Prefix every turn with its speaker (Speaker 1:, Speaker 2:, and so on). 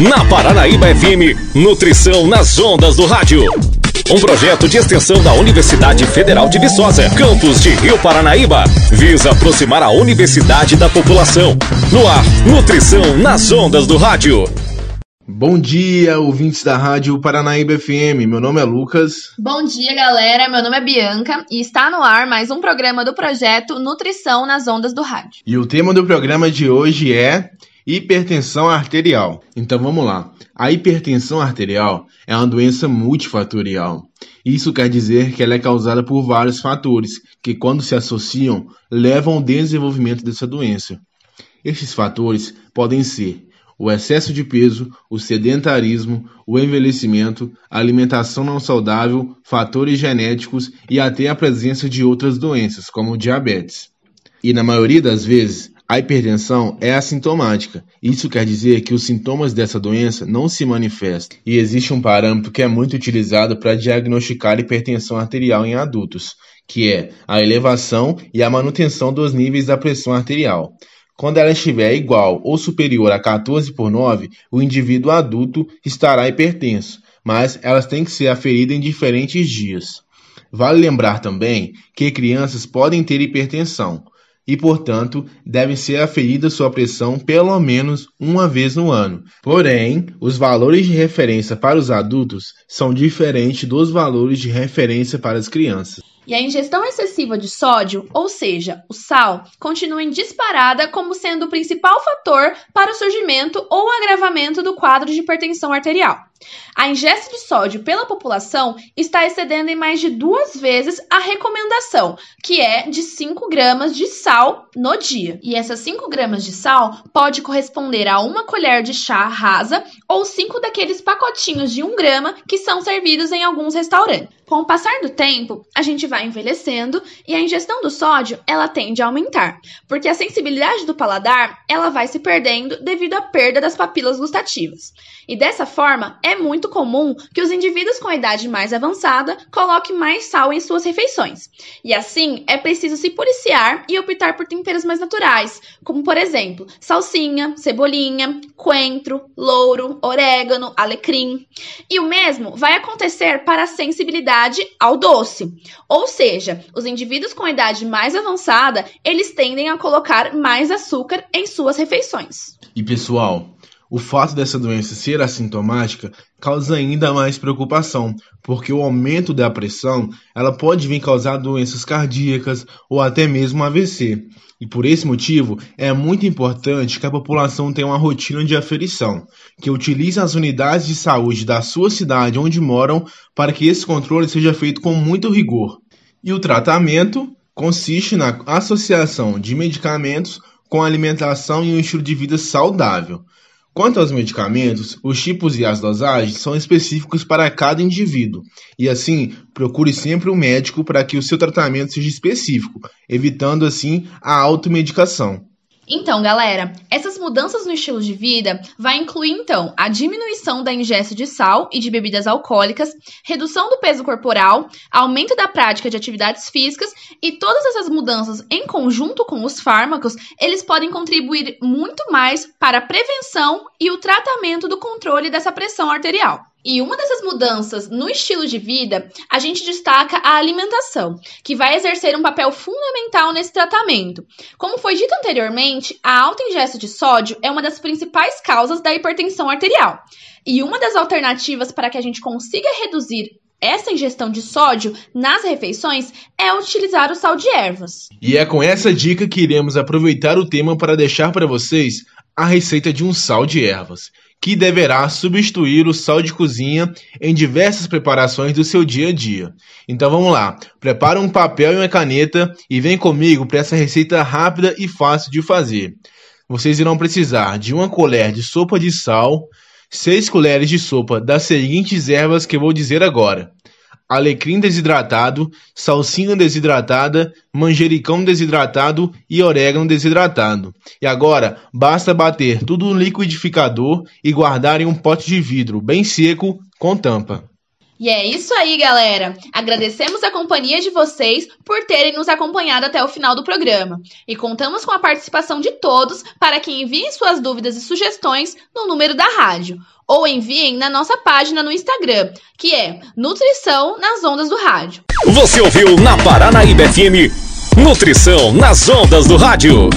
Speaker 1: Na Paranaíba FM, Nutrição nas Ondas do Rádio. Um projeto de extensão da Universidade Federal de Viçosa, campus de Rio Paranaíba, visa aproximar a universidade da população. No ar, Nutrição nas Ondas do Rádio.
Speaker 2: Bom dia, ouvintes da Rádio Paranaíba FM. Meu nome é Lucas.
Speaker 3: Bom dia, galera. Meu nome é Bianca e está no ar mais um programa do projeto Nutrição nas Ondas do Rádio.
Speaker 2: E o tema do programa de hoje é hipertensão arterial. Então vamos lá. A hipertensão arterial é uma doença multifatorial. Isso quer dizer que ela é causada por vários fatores que, quando se associam, levam ao desenvolvimento dessa doença. Estes fatores podem ser o excesso de peso, o sedentarismo, o envelhecimento, alimentação não saudável, fatores genéticos e até a presença de outras doenças, como diabetes. E na maioria das vezes, a hipertensão é assintomática. Isso quer dizer que os sintomas dessa doença não se manifestam. E existe um parâmetro que é muito utilizado para diagnosticar hipertensão arterial em adultos, que é a elevação e a manutenção dos níveis da pressão arterial. Quando ela estiver igual ou superior a 14 por 9, o indivíduo adulto estará hipertenso, mas elas têm que ser aferidas em diferentes dias. Vale lembrar também que crianças podem ter hipertensão e, portanto, devem ser aferidas sua pressão pelo menos uma vez no ano. Porém, os valores de referência para os adultos são diferentes dos valores de referência para as crianças.
Speaker 3: E a ingestão excessiva de sódio, ou seja, o sal, continua em disparada como sendo o principal fator para o surgimento ou agravamento do quadro de hipertensão arterial. A ingesta de sódio pela população está excedendo em mais de duas vezes a recomendação, que é de 5 gramas de sal no dia. E essas 5 gramas de sal pode corresponder a uma colher de chá rasa ou 5 daqueles pacotinhos de 1 grama que são servidos em alguns restaurantes. Com o passar do tempo, a gente vai envelhecendo e a ingestão do sódio ela tende a aumentar, porque a sensibilidade do paladar ela vai se perdendo devido à perda das papilas gustativas. E dessa forma, muito comum que os indivíduos com idade mais avançada coloquem mais sal em suas refeições. E assim, é preciso se policiar e optar por temperos mais naturais, como por exemplo, salsinha, cebolinha, coentro, louro, orégano, alecrim. E o mesmo vai acontecer para a sensibilidade ao doce. Ou seja, os indivíduos com idade mais avançada, eles tendem a colocar mais açúcar em suas refeições.
Speaker 2: E pessoal, o fato dessa doença ser assintomática causa ainda mais preocupação, porque o aumento da pressão ela pode vir causar doenças cardíacas ou até mesmo AVC. E por esse motivo, é muito importante que a população tenha uma rotina de aferição, que utilize as unidades de saúde da sua cidade onde moram para que esse controle seja feito com muito rigor. E o tratamento consiste na associação de medicamentos com alimentação e um estilo de vida saudável. Quanto aos medicamentos, os tipos e as dosagens são específicos para cada indivíduo, e assim, procure sempre um médico para que o seu tratamento seja específico, evitando assim a automedicação.
Speaker 3: Então, galera, essas mudanças no estilo de vida vai incluir então a diminuição da ingesta de sal e de bebidas alcoólicas, redução do peso corporal, aumento da prática de atividades físicas e todas essas mudanças em conjunto com os fármacos, eles podem contribuir muito mais para a prevenção e o tratamento do controle dessa pressão arterial. E uma dessas mudanças no estilo de vida, a gente destaca a alimentação, que vai exercer um papel fundamental nesse tratamento. Como foi dito anteriormente, a alta ingesta de sódio é uma das principais causas da hipertensão arterial. E uma das alternativas para que a gente consiga reduzir essa ingestão de sódio nas refeições é utilizar o sal de ervas.
Speaker 2: E é com essa dica que iremos aproveitar o tema para deixar para vocês a receita de um sal de ervas que deverá substituir o sal de cozinha em diversas preparações do seu dia a dia. Então vamos lá, prepara um papel e uma caneta e vem comigo para essa receita rápida e fácil de fazer. Vocês irão precisar de uma colher de sopa de sal, 6 colheres de sopa das seguintes ervas que eu vou dizer agora: alecrim desidratado, salsinha desidratada, manjericão desidratado e orégano desidratado. E agora, basta bater tudo no liquidificador e guardar em um pote de vidro bem seco com tampa.
Speaker 3: E é isso aí, galera. Agradecemos a companhia de vocês por terem nos acompanhado até o final do programa. E contamos com a participação de todos para que enviem suas dúvidas e sugestões no número da rádio. Ou enviem na nossa página no Instagram, que é Nutrição nas Ondas do Rádio.
Speaker 1: Você ouviu na Paranaíba FM Nutrição nas Ondas do Rádio.